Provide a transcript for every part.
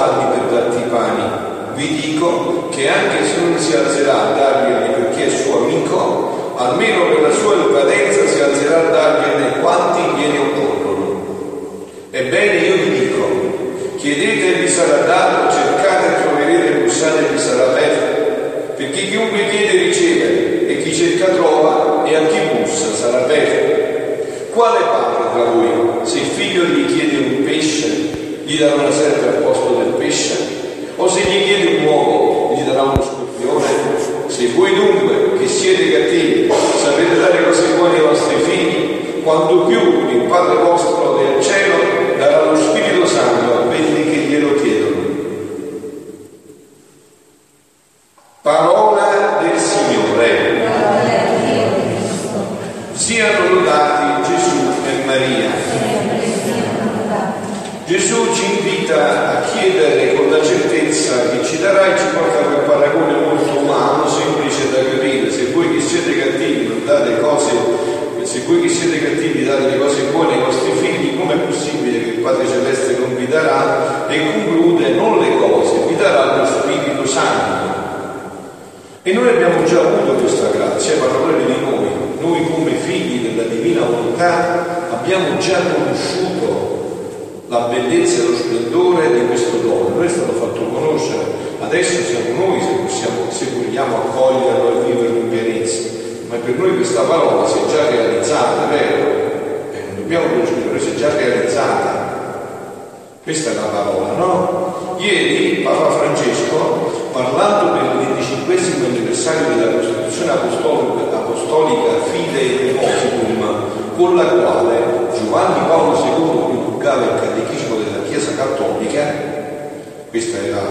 alzarmi per darti i pani. Vi dico che anche se non si alzerà a darglieli perché è suo amico, almeno per la sua invadenza si alzerà a dargliene quanti gliene occorrono. Ebbene io vi dico, chiedete e vi sarà dato, cercate e troverete, bussate e vi sarà aperto, perché chiunque chiede riceve e chi cerca trova e a chi bussa sarà aperto. Quale padre tra voi, se il figlio gli chiede un pesce, gli darà una serpe al posto del pesce? O se gli chiede un uovo, gli darà uno scorpione? Se voi dunque, che siete cattivi, sapete dare cose buone ai vostri figli, quanto più il Padre vostro del cielo darà lo Spirito Santo a quelli che glielo chiedono. Parola del Signore. Siano lodati Gesù e Maria. Gesù ci invita a chiedere con la certezza che ci darà e ci porta a quel paragone molto umano, semplice da capire. Se voi che siete cattivi non date cose, se voi che siete cattivi date le cose buone ai vostri figli, com'è possibile che il Padre Celeste non vi darà? E conclude non le cose, vi darà lo Spirito Santo. E noi abbiamo già avuto questa grazia, parole di noi, noi come figli della divina volontà abbiamo già conosciuto la bellezza e lo splendore di questo dono. Noi è stato fatto conoscere, adesso siamo noi se, possiamo, se vogliamo accoglierlo e viverlo in pienezza. Ma per noi questa parola si è già realizzata, vero? E non dobbiamo conoscere, si è già realizzata. Questa è la parola, no? Ieri Papa Francesco, parlando per il 25 anniversario della Costituzione Apostolica, Apostolica Fide e Depositum, con la quale Giovanni Paolo II promulgava il catechismo della Chiesa Cattolica, questa è la,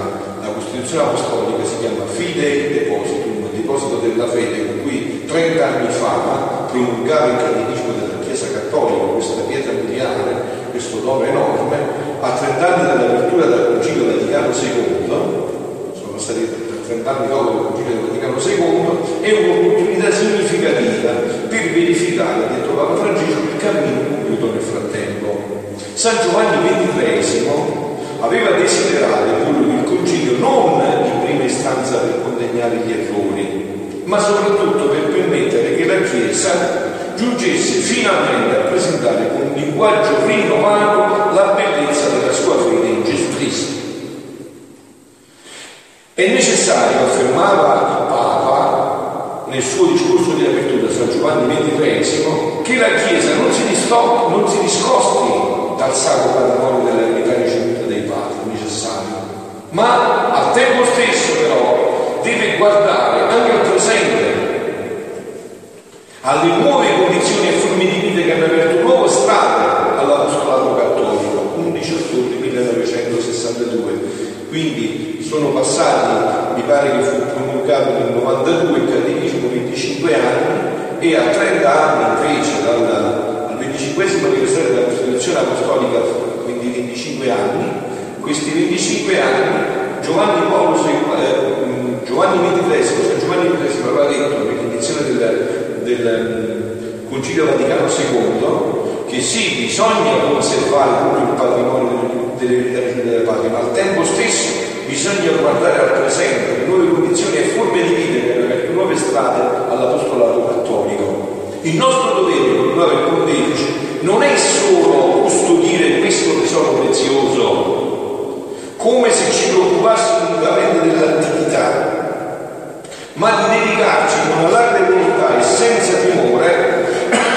la Costituzione Apostolica, si chiama Fide e Depositum, il deposito della fede, con cui 30 anni fa promulgava il catechismo della Chiesa Cattolica, questa pietra miliare, questo dono enorme, a 30 anni dall'apertura del Concilio Vaticano II, sono stati 30 anni dopo il Concilio Vaticano II, è un'opportunità significativa per verificare, detto Papa Francesco, il cammino compiuto nel frattempo. San Giovanni XXIII aveva desiderato il concilio non in prima istanza per condegnare gli errori, ma soprattutto per permettere che la Chiesa giungesse finalmente a presentare con un linguaggio rinnovato la bellezza della sua fede in Gesù Cristo. È necessario, affermava il Papa nel suo discorso di apertura San Giovanni XXIII, che la Chiesa non si discosti dal sacro patrimonio dell'eredità ricevuta dai padri, necessario, ma al tempo stesso però deve guardare anche al presente, alle nuove condizioni e forme di vita che hanno aperto nuove strade all'apostolato cattolico, 11 ottobre 1962. Quindi sono passati, mi pare che fu promulgato nel 92 il catechismo 25 anni e a 30 anni invece dal, 25 anniversario della Costituzione Apostolica, quindi 25 anni, questi 25 anni Giovanni Paolo eh, Giovanni XXIII, San Giovanni XXIII aveva detto nell'edizione del, del Concilio Vaticano II che sì, bisogna conservare proprio il patrimonio delle delle patrie, ma al tempo stesso bisogna guardare al presente, le nuove condizioni e forme di vita aperto nuove strade all'apostolato cattolico. Il nostro dovere, continuava il pontefice, non è solo custodire questo tesoro prezioso, come se ci preoccupassimo unicamente dell'antichità, ma di dedicarci con larga volontà e senza timore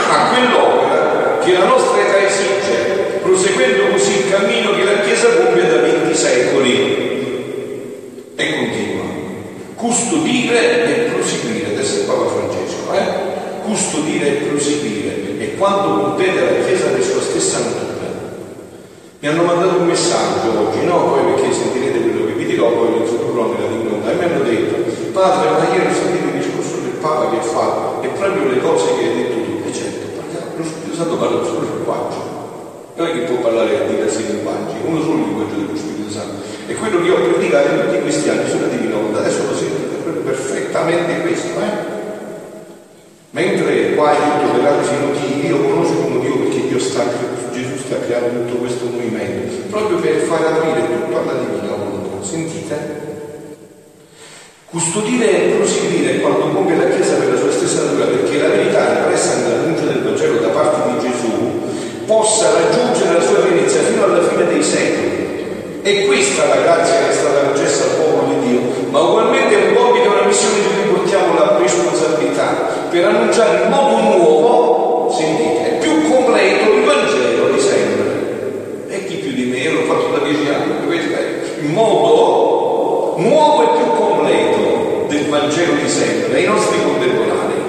a quell'opera che la nostra età esige, proseguendo così il cammino che la Chiesa compie da 20 secoli. E continua. Custodire e proseguire, adesso è Papa Francesco, eh? Custodire e proseguire e quando completa la Chiesa della sua stessa natura. Mi hanno mandato un messaggio oggi, no? Poi perché sentirete quello che vi dirò, poi lo introdurrò nella dignità, e mi hanno detto, padre, ma ieri ho sentito il discorso del Papa che fatto, e proprio le cose che hai detto tu, e certo, lo Spirito Santo parla solo linguaggio. Non è che può parlare a diversi linguaggi, uno solo linguaggio dello Spirito Santo. E quello che ho predicato in tutti questi anni sulla divina volontà, adesso lo sentite perfettamente questo, eh? Mentre qua è tutto per altri motivi, io conosco un motivo perché Dio sta, Gesù sta creando tutto questo movimento, proprio per far aprire tutto alla divina volontà. Sentite? Custodire e proseguire quando compie la Chiesa per la sua stessa natura, perché la verità impressa nella luce del Vangelo da parte di Gesù possa raggiungere la sua pienezza fino alla fine dei secoli. E questa la grazia che è stata concessa al popolo di Dio, ma ugualmente è un compito e una missione di cui portiamo la per annunciare in modo nuovo, sentite, più completo il Vangelo di sempre. E chi più di me, l'ho fatto da dieci anni, questo è il modo nuovo e più completo del Vangelo di sempre, ai nostri contemporanei.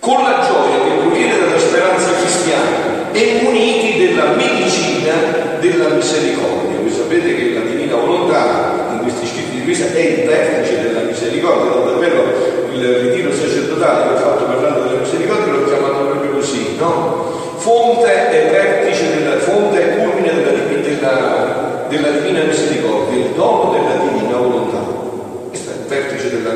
Con la gioia che proviene dalla speranza cristiana e muniti della medicina della misericordia. Voi sapete che la divina volontà in questi scritti di Luisa è il vertice della misericordia, davvero il ritiro sacerdotale che ho fatto parlando della misericordia l'ho chiamato proprio così, no? Fonte e vertice della fonte e culmine della, della, della divina misericordia, il dono della divina volontà. Questo è il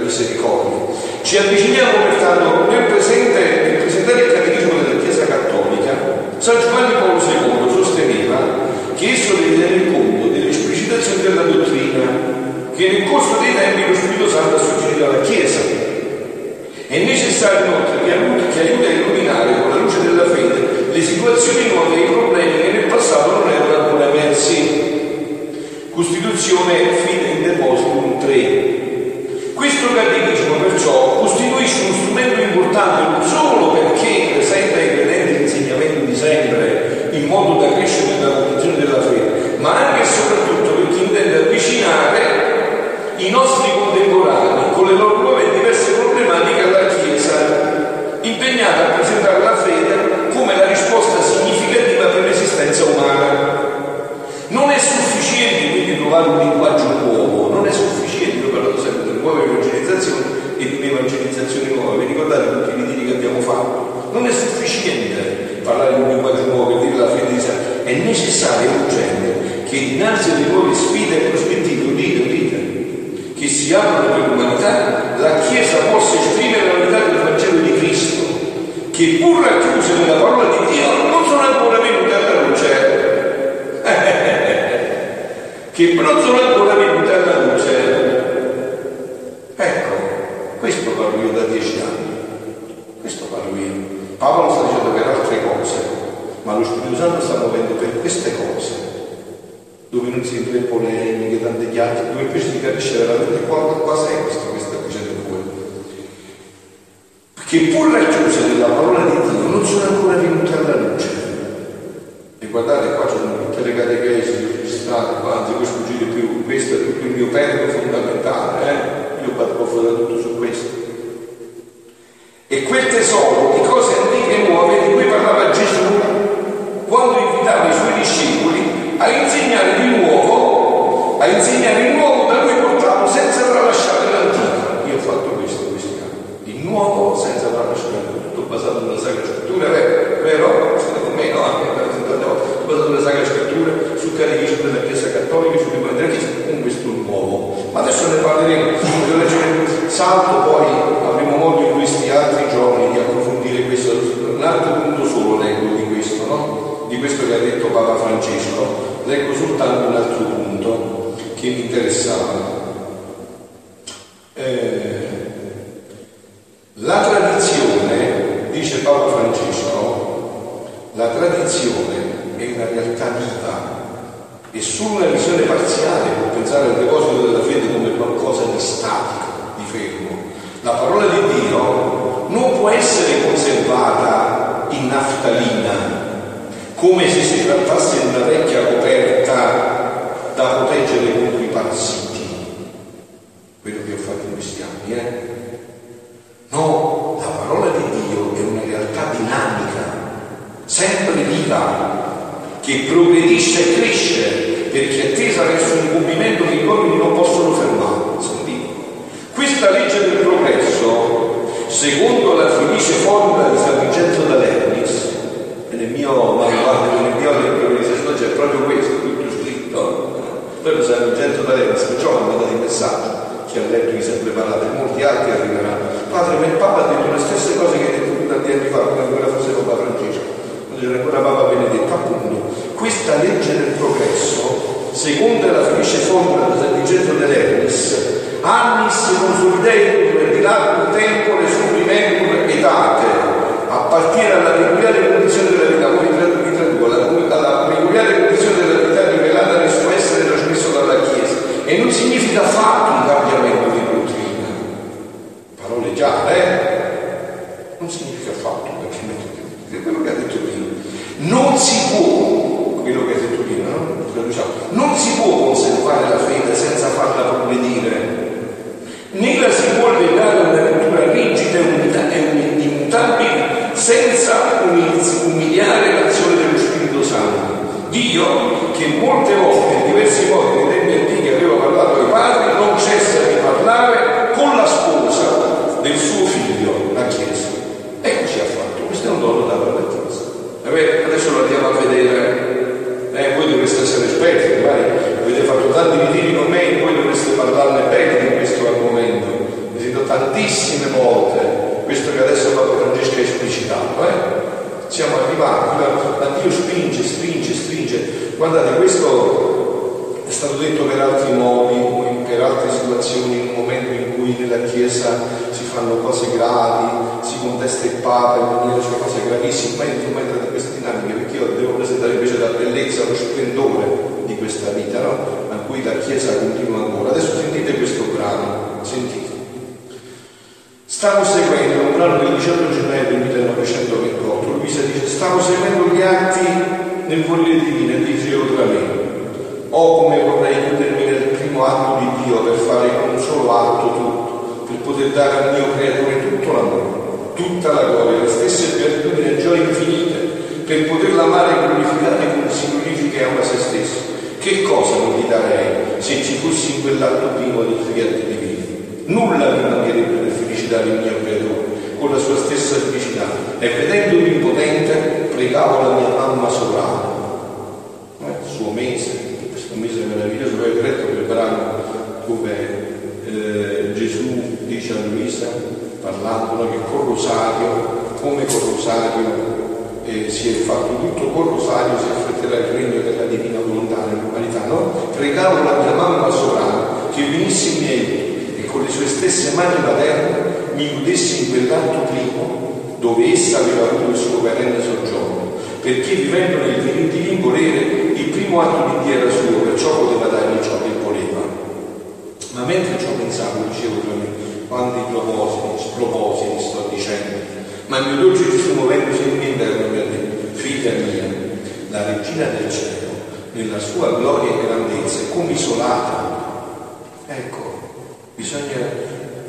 misericordia. Ci avviciniamo pertanto nel presente, nel presentare il catechismo della Chiesa Cattolica, San Giovanni Paolo II sosteneva che esso deve tenere conto dell'esplicitazione della dottrina che nel corso dei tempi lo Spirito Santo ha suggerito alla Chiesa è necessario inoltre che aiuti, a illuminare con la luce della fede le situazioni nuove e i problemi che nel passato non erano ancora emersi. Costituzione Fide in Depositum 3. Catechismo perciò costituisce uno strumento importante non solo perché presenta ai credenti l'insegnamento di sempre in modo da crescere nella condizione della fede, ma anche e soprattutto perché intende avvicinare i nostri e di un'evangelizzazione nuova, vi ricordate tutti i ritiri che abbiamo fatto? Non è sufficiente parlare di un linguaggio nuovo e dire la fede di San, è necessario e urgente che dinanzi alle nuove sfide e prospettive, udite, udite, che si aprono per l'umanità, la Chiesa possa esprimere la verità del Vangelo di Cristo, che pur racchiuse nella parola di Dio non sono ancora venute alla luce, che non sono ancora venute alla luce. Ecco, questo parlo io da dieci anni, questo parlo io. Paolo sta dicendo per altre cose, ma lo Spirito Santo sta muovendo per queste cose dove non si entra in polemiche, tante chiacchiere, dove invece si capisce veramente qua, cosa è questo che sta dicendo fuori. Che pur racchiuse della parola di Dio non sono ancora venute alla luce. E guardate, qua c'è tutte le catechesi registrate, anzi questo giro più, questo è tutto il mio perno fondamentale, eh? io parlo da tutto su questo. E quel tesoro di cose antiche e nuove di cui parlava Gesù quando invitava i suoi discepoli a insegnare di nuovo, a insegnare di nuovo da lui portato senza tralasciare l'antico. Io ho fatto questo questi anni, di nuovo senza tralasciare tutto basato sulla Sacra Scrittura, vero? Vero? Siete con me? No, anche per tutto basato sulla Sacra Scrittura, sul catechismo della Chiesa Cattolica, sul libro della Chiesa, con questo nuovo. Ma adesso ne parleremo, voglio leggere salto, poi avremo modo in questi altri giorni di approfondire questo, un altro punto solo leggo di questo, no? Di questo che ha detto Papa Francesco leggo soltanto un altro punto che mi interessava. Eh, la tradizione, dice Papa Francesco, la tradizione è una realtà viva e solo una visione parziale può pensare al deposito della fede come qualcosa di statico, di fermo. La parola di Dio non può essere conservata in naftalina, come se si trattasse di una vecchia coperta da proteggere contro i parassiti, quello che ho fatto in questi anni. Eh? No, la parola di Dio è una realtà dinamica, sempre viva, che progredisce e cresce, perché è tesa verso un compimento che i uomini non possono fermare. Questa legge del progresso, secondo la felice formula di San Vincenzo d'Alernis, nel mio manuale, nel mio di sacerdote c'è proprio questo, tutto scritto. Poi lo Vincenzo D'Alema, perciò ha mandato il messaggio, chi ha letto si è preparato e molti altri arriveranno. Padre, ma il Papa ha detto le stesse cose che ha detto tanti anni fa, come quella fosse Papa Francesco, ancora Papa Benedetto. Appunto, questa legge del progresso, secondo la felice formula di San Vincenzo de Lernis, annis consolidentum et di largo tempo le supprimentum etate, a partire dalla peculiare condizione della vita, come vi traduco, alla peculiare condizione della vita rivelata nel suo essere trasmesso dalla Chiesa. E non significa fatto un cambiamento di dottrina. Parole chiare, eh? Non significa fatto un cambiamento di dottrina. È quello che ha detto prima. Non si può, quello che ha detto prima, no? Non si può conservare la fede senza farla progredire né la si può legare una lettura rigida e immutabile senza umiliare l'azione dello Spirito Santo. Dio, che molte volte, in diversi modi nei tempi antichi aveva parlato ai padri, non cessa di parlare con la sposa del suo figlio, la Chiesa. Ecco ci ha fatto, questo è un dono dato alla Chiesa. Adesso lo andiamo a vedere, eh, voi dovreste essere esperti, magari avete fatto tanti ritiri con me, voi dovreste parlarne bene di questo argomento. Vi sento tantissime volte questo che adesso Papa Francesco ha esplicitato. Eh? Siamo arrivati, ma Dio spinge, spinge, spinge. Guardate, questo è stato detto per altri modi, per altre situazioni, in un momento in cui nella Chiesa si fanno cose gravi, si contesta il Papa in maniera su cose gravissime, ma io non entra in queste dinamiche perché io devo presentare invece la bellezza, lo splendore di questa vita, no? a cui la Chiesa continua ancora. Adesso sentite questo brano, sentite. Stavo seguendo un brano del 18 gennaio del 1928, Luisa dice, stavo seguendo gli atti nel volere divino e dicevo tra me, oh come vorrei chiudermi nel primo atto di Dio per fare un solo atto tutto, per poter dare al mio creatore tutto l'amore, tutta la gloria, le stesse beatitudini e gioie infinite, per poterla amare e glorificare come si glorifica e ama se stesso che cosa non gli darei se ci fossi in quell'atto primo di fiat? Nulla mi mancherebbe per felicità del mio creatore, con la sua stessa felicità. E vedendomi impotente, pregavo la mia mamma sovrana. Eh, suo mese, questo mese meraviglioso, poi ho letto quel brano dove eh, Gesù dice a Luisa, parlando che col rosario, come col rosario eh, si è fatto tutto col rosario, si affretterà il regno della divina volontà nell'umanità, no? Pregavo la mia mamma sovrana che venisse in miei con le sue stesse mani materne mi chiudesse in quell'atto primo dove essa aveva avuto il suo perenne soggiorno, perché vivendo nel divin volere il primo atto di Dio era suo, perciò poteva dargli ciò che voleva. Ma mentre ciò pensavo, dicevo tra me, quanti propositi, propositi sto dicendo, ma il mio dolce Gesù muovendosi in interno mi ha detto, figlia mia, la regina del cielo, nella sua gloria e grandezza, è come isolata. Ecco, bisogna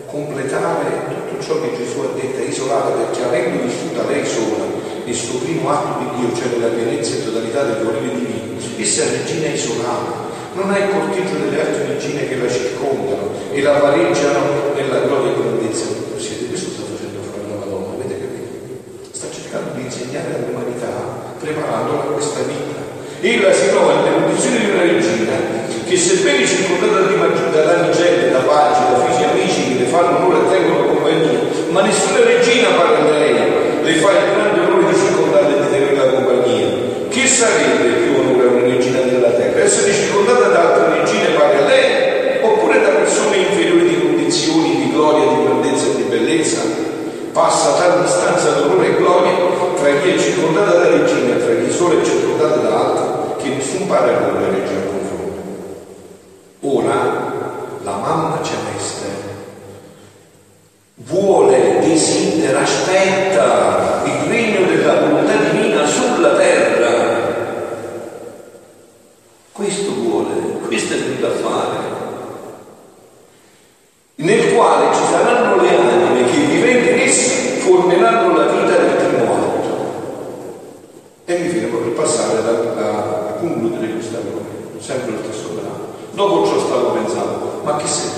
completare tutto ciò che Gesù ha detto, è isolata perché avendo vissuta lei sola il suo primo atto di Dio, cioè nella pienezza e totalità del volere divino, essa è regina isolata, non ha il corteggio delle altre regine che la circondano e la pareggiano nella gloria e grandezza. Insegnare all'umanità preparandola a questa vita. Ella si trova nelle condizioni di una regina che sebbene circondata da damigelle, da pagi, da figli amici che le fanno onore e tengono compagnia, ma nessuna regina pare a lei le fa il grande onore di circondare e di tenere la compagnia. Che sarebbe più onore a una regina della terra? Essere circondata da altre regine pare a lei oppure da persone inferiori di condizioni, di gloria, di grandezza e di bellezza? Passa tal distanza d'onore e gloria tra chi è circondata da regina e tra chi solo è circondato da altri, che nessun paragone regge al confronto. Ora la mamma celeste vuole, desidera, aspetta il regno della volontà divina sulla terra. Questo vuole, questo è venuto a fare. Nel quale ci saranno le anime che vivendo in esse formeranno la vita del e mi fermo per passare a concludere questo argomento, sempre lo stesso brano. Dopo ciò stavo pensando, ma che serviranno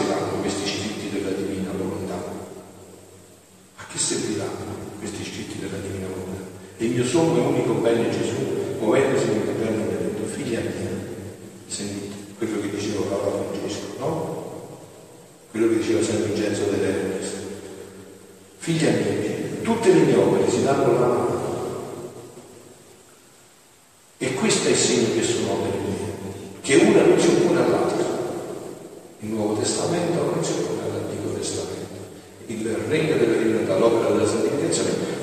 Jerusalem.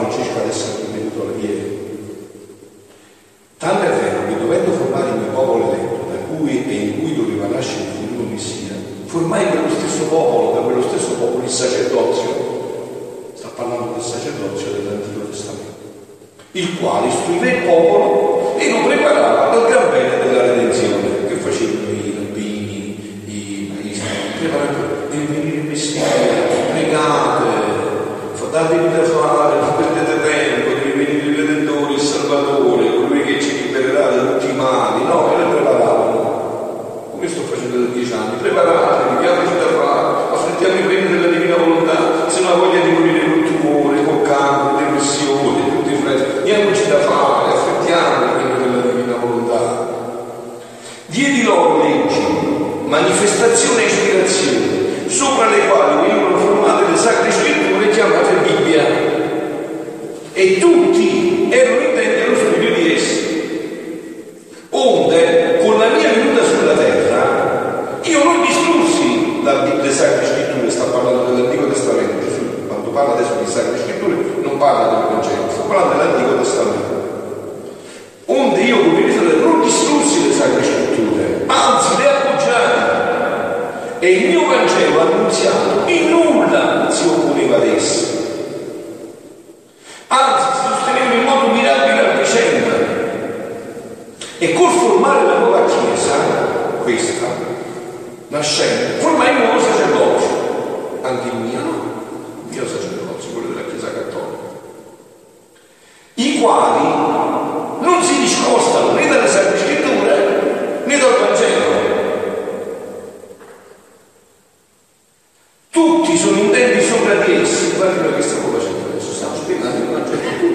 Francesco ad essere divenuto allievo. Tanto è vero che dovendo formare il mio popolo eletto, da cui e in cui doveva nascere il futuro Messia, formai quello stesso popolo, da quello stesso popolo il sacerdozio, sta parlando del sacerdozio dell'Antico Testamento, il quale istruiva il popolo e lo preparava al gran bene della redenzione che faceva.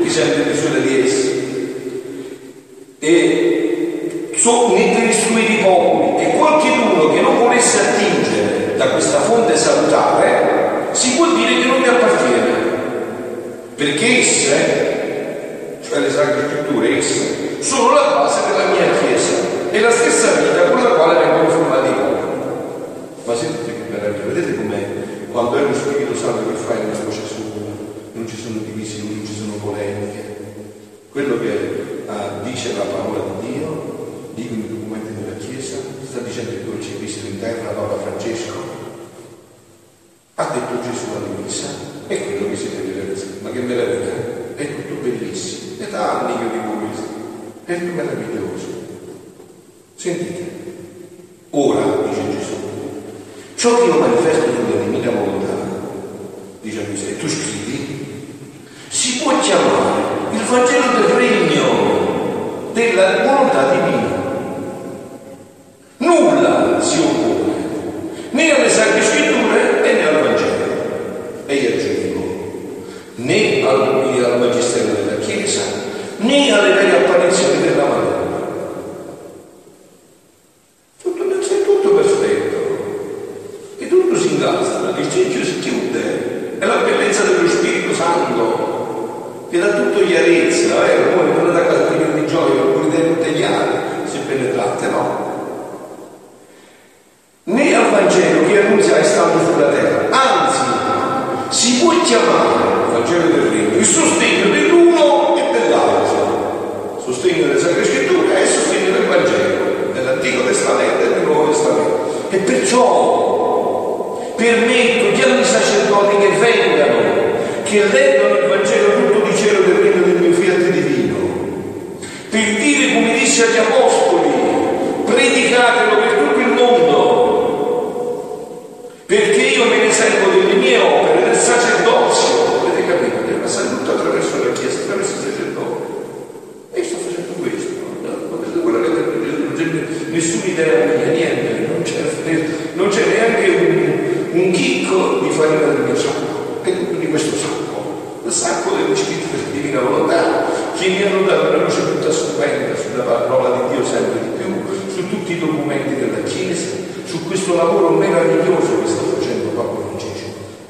tutti sempre più su di essi. E so, ne destruire i popoli e qualcuno che non volesse attingere da questa fonte salutare si può dire che non gli appartiene, perché esse, cioè le sacre scritture, esse, sono la base della mia Chiesa e la stessa vita con la quale vengo dice la parola di Dio, dicono i documenti della Chiesa, sta dicendo il dolce Cristo in terra, Papa Francesco, ha detto Gesù alla divisa, è quello che si siete realizzati, ma che meraviglia, è tutto bellissimo, è da anni che dico questo, è più meraviglioso. Sentite, ora, dice Gesù, ciò che io manifesto nella divina volontà, dice a Luisa, e tu scrivi, si può chiamare il Vangelo del Regno della volontà divina. Nulla si oppone, né alle sangue Sostegno delle Sacre Scritture e sostegno del Vangelo, dell'Antico Testamento e del Nuovo Testamento. E perciò permetto di ogni sacerdote che vengano, che rendano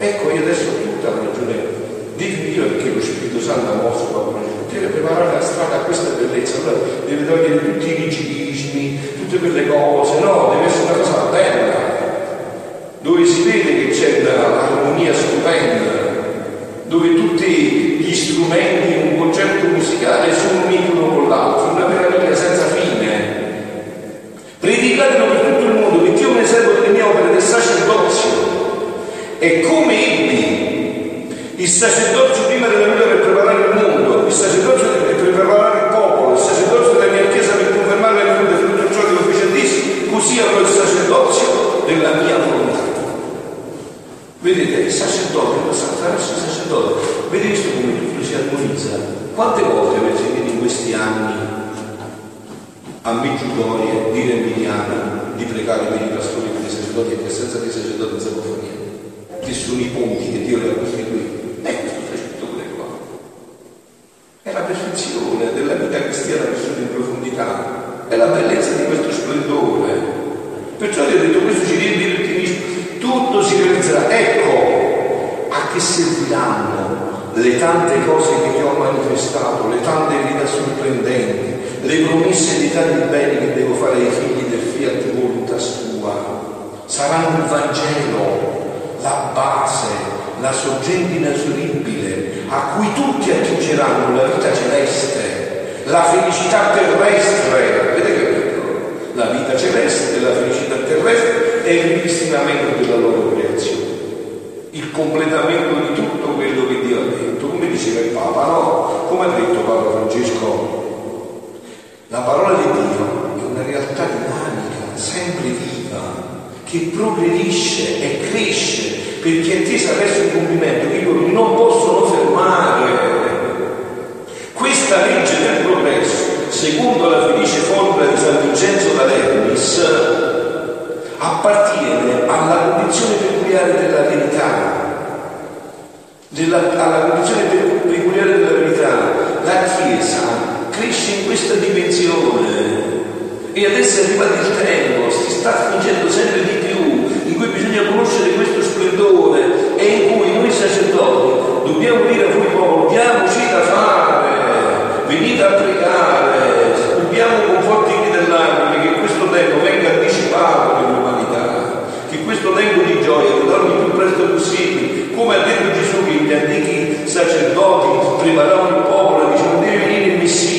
Ecco, io adesso ho tutta la ragione di Dio perché lo Spirito Santo ha mosso Francesco, deve preparare la strada a questa bellezza, allora deve togliere tutti i rigidismi, tutte quelle cose, no, deve essere una cosa bella, dove si vede che c'è un'armonia stupenda, dove tutti gli strumenti in un concerto musicale sono uniti uno con l'altro, una meraviglia senza fine. Predicatelo per tutto il mondo che Dio mi servo delle mie opere del sacerdozio. E come ebbi il sacerdozio prima della vita per preparare il mondo, il sacerdozio per preparare il popolo, il sacerdozio della mia chiesa per confermare le venuta di tutto ciò che fece Dio, così avrò il sacerdozio della mia volontà. Vedete, il sacerdote, attraverso il sacerdote, vedete come tutto si armonizza? Quante volte avete sentito in questi anni a Meggiugorie dire a Emiliana di pregare per i pastori, per i sacerdoti e che senza dei sacerdoti non si può fare niente. Che sono i ponti che Dio le ha costituiti. Ecco tutto quello qua. È la perfezione della vita cristiana vissuta in profondità. È la bellezza di questo splendore. Perciò Dio ha detto questo ci riempie di ottimismo. Tutto si realizzerà. Ecco a che serviranno le tante cose che ti ho manifestato, le tante verità sorprendenti le promesse di tanti beni che devo fare ai figli del fiat voluntas tua saranno il Vangelo, la base, la sorgente inesoribile a cui tutti attingeranno la vita celeste, la felicità terrestre. Vedete che bello? La vita celeste, la felicità terrestre e il ripristinamento della loro creazione il completamento di tutto quello che Dio ha detto, come diceva il Papa, no? Come ha detto Papa Francesco la parola di Dio è una realtà dinamica, sempre viva, che progredisce e cresce perché è attesa verso il compimento che loro non possono fermare. Questa legge del progresso, secondo la felice formula di San Vincenzo d'Alernis, appartiene alla condizione peculiare della verità, della, alla condizione peculiare della verità. La Chiesa cresce in questa dimensione. E adesso è arrivato il tempo, si sta spingendo sempre di più, in cui bisogna conoscere questo splendore e in cui noi sacerdoti dobbiamo dire a voi popolo, diamoci da fare, venite a pregare, dobbiamo con forti grida dell'anima che questo tempo venga anticipato per l'umanità, che questo tempo di gioia torni il più presto possibile, come ha detto Gesù che gli antichi sacerdoti preparavano il popolo, dicevano devi venire il Messia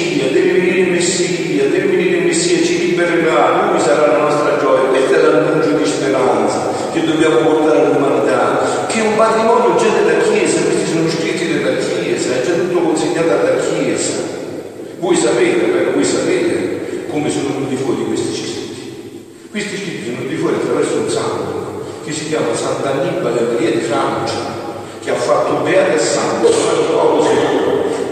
libererà, lui sarà la nostra gioia, questo è l'annuncio di speranza che dobbiamo portare all'umanità, che è un patrimonio già della Chiesa, questi sono scritti della Chiesa, è già tutto consegnato alla Chiesa. Voi sapete, però, voi sapete come sono venuti fuori questi scritti. Questi scritti sono venuti fuori attraverso un santo che si chiama Sant'Annibale Maria di Francia, che ha fatto beato e santo,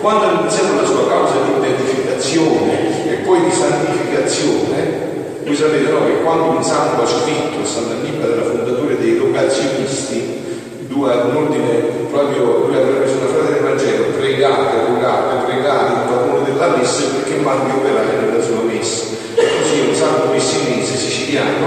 quando ha iniziato la sua causa di identificazione e poi di santificazione, voi sapete no, che quando un santo ha scritto, Sant'Annibale era fondatore dei rogazionisti, due, un ordine proprio, lui aveva preso una frase del Vangelo, pregate, rogate, pregate il padrone della messa perché mandi operare nella sua messa. E così un santo messinese siciliano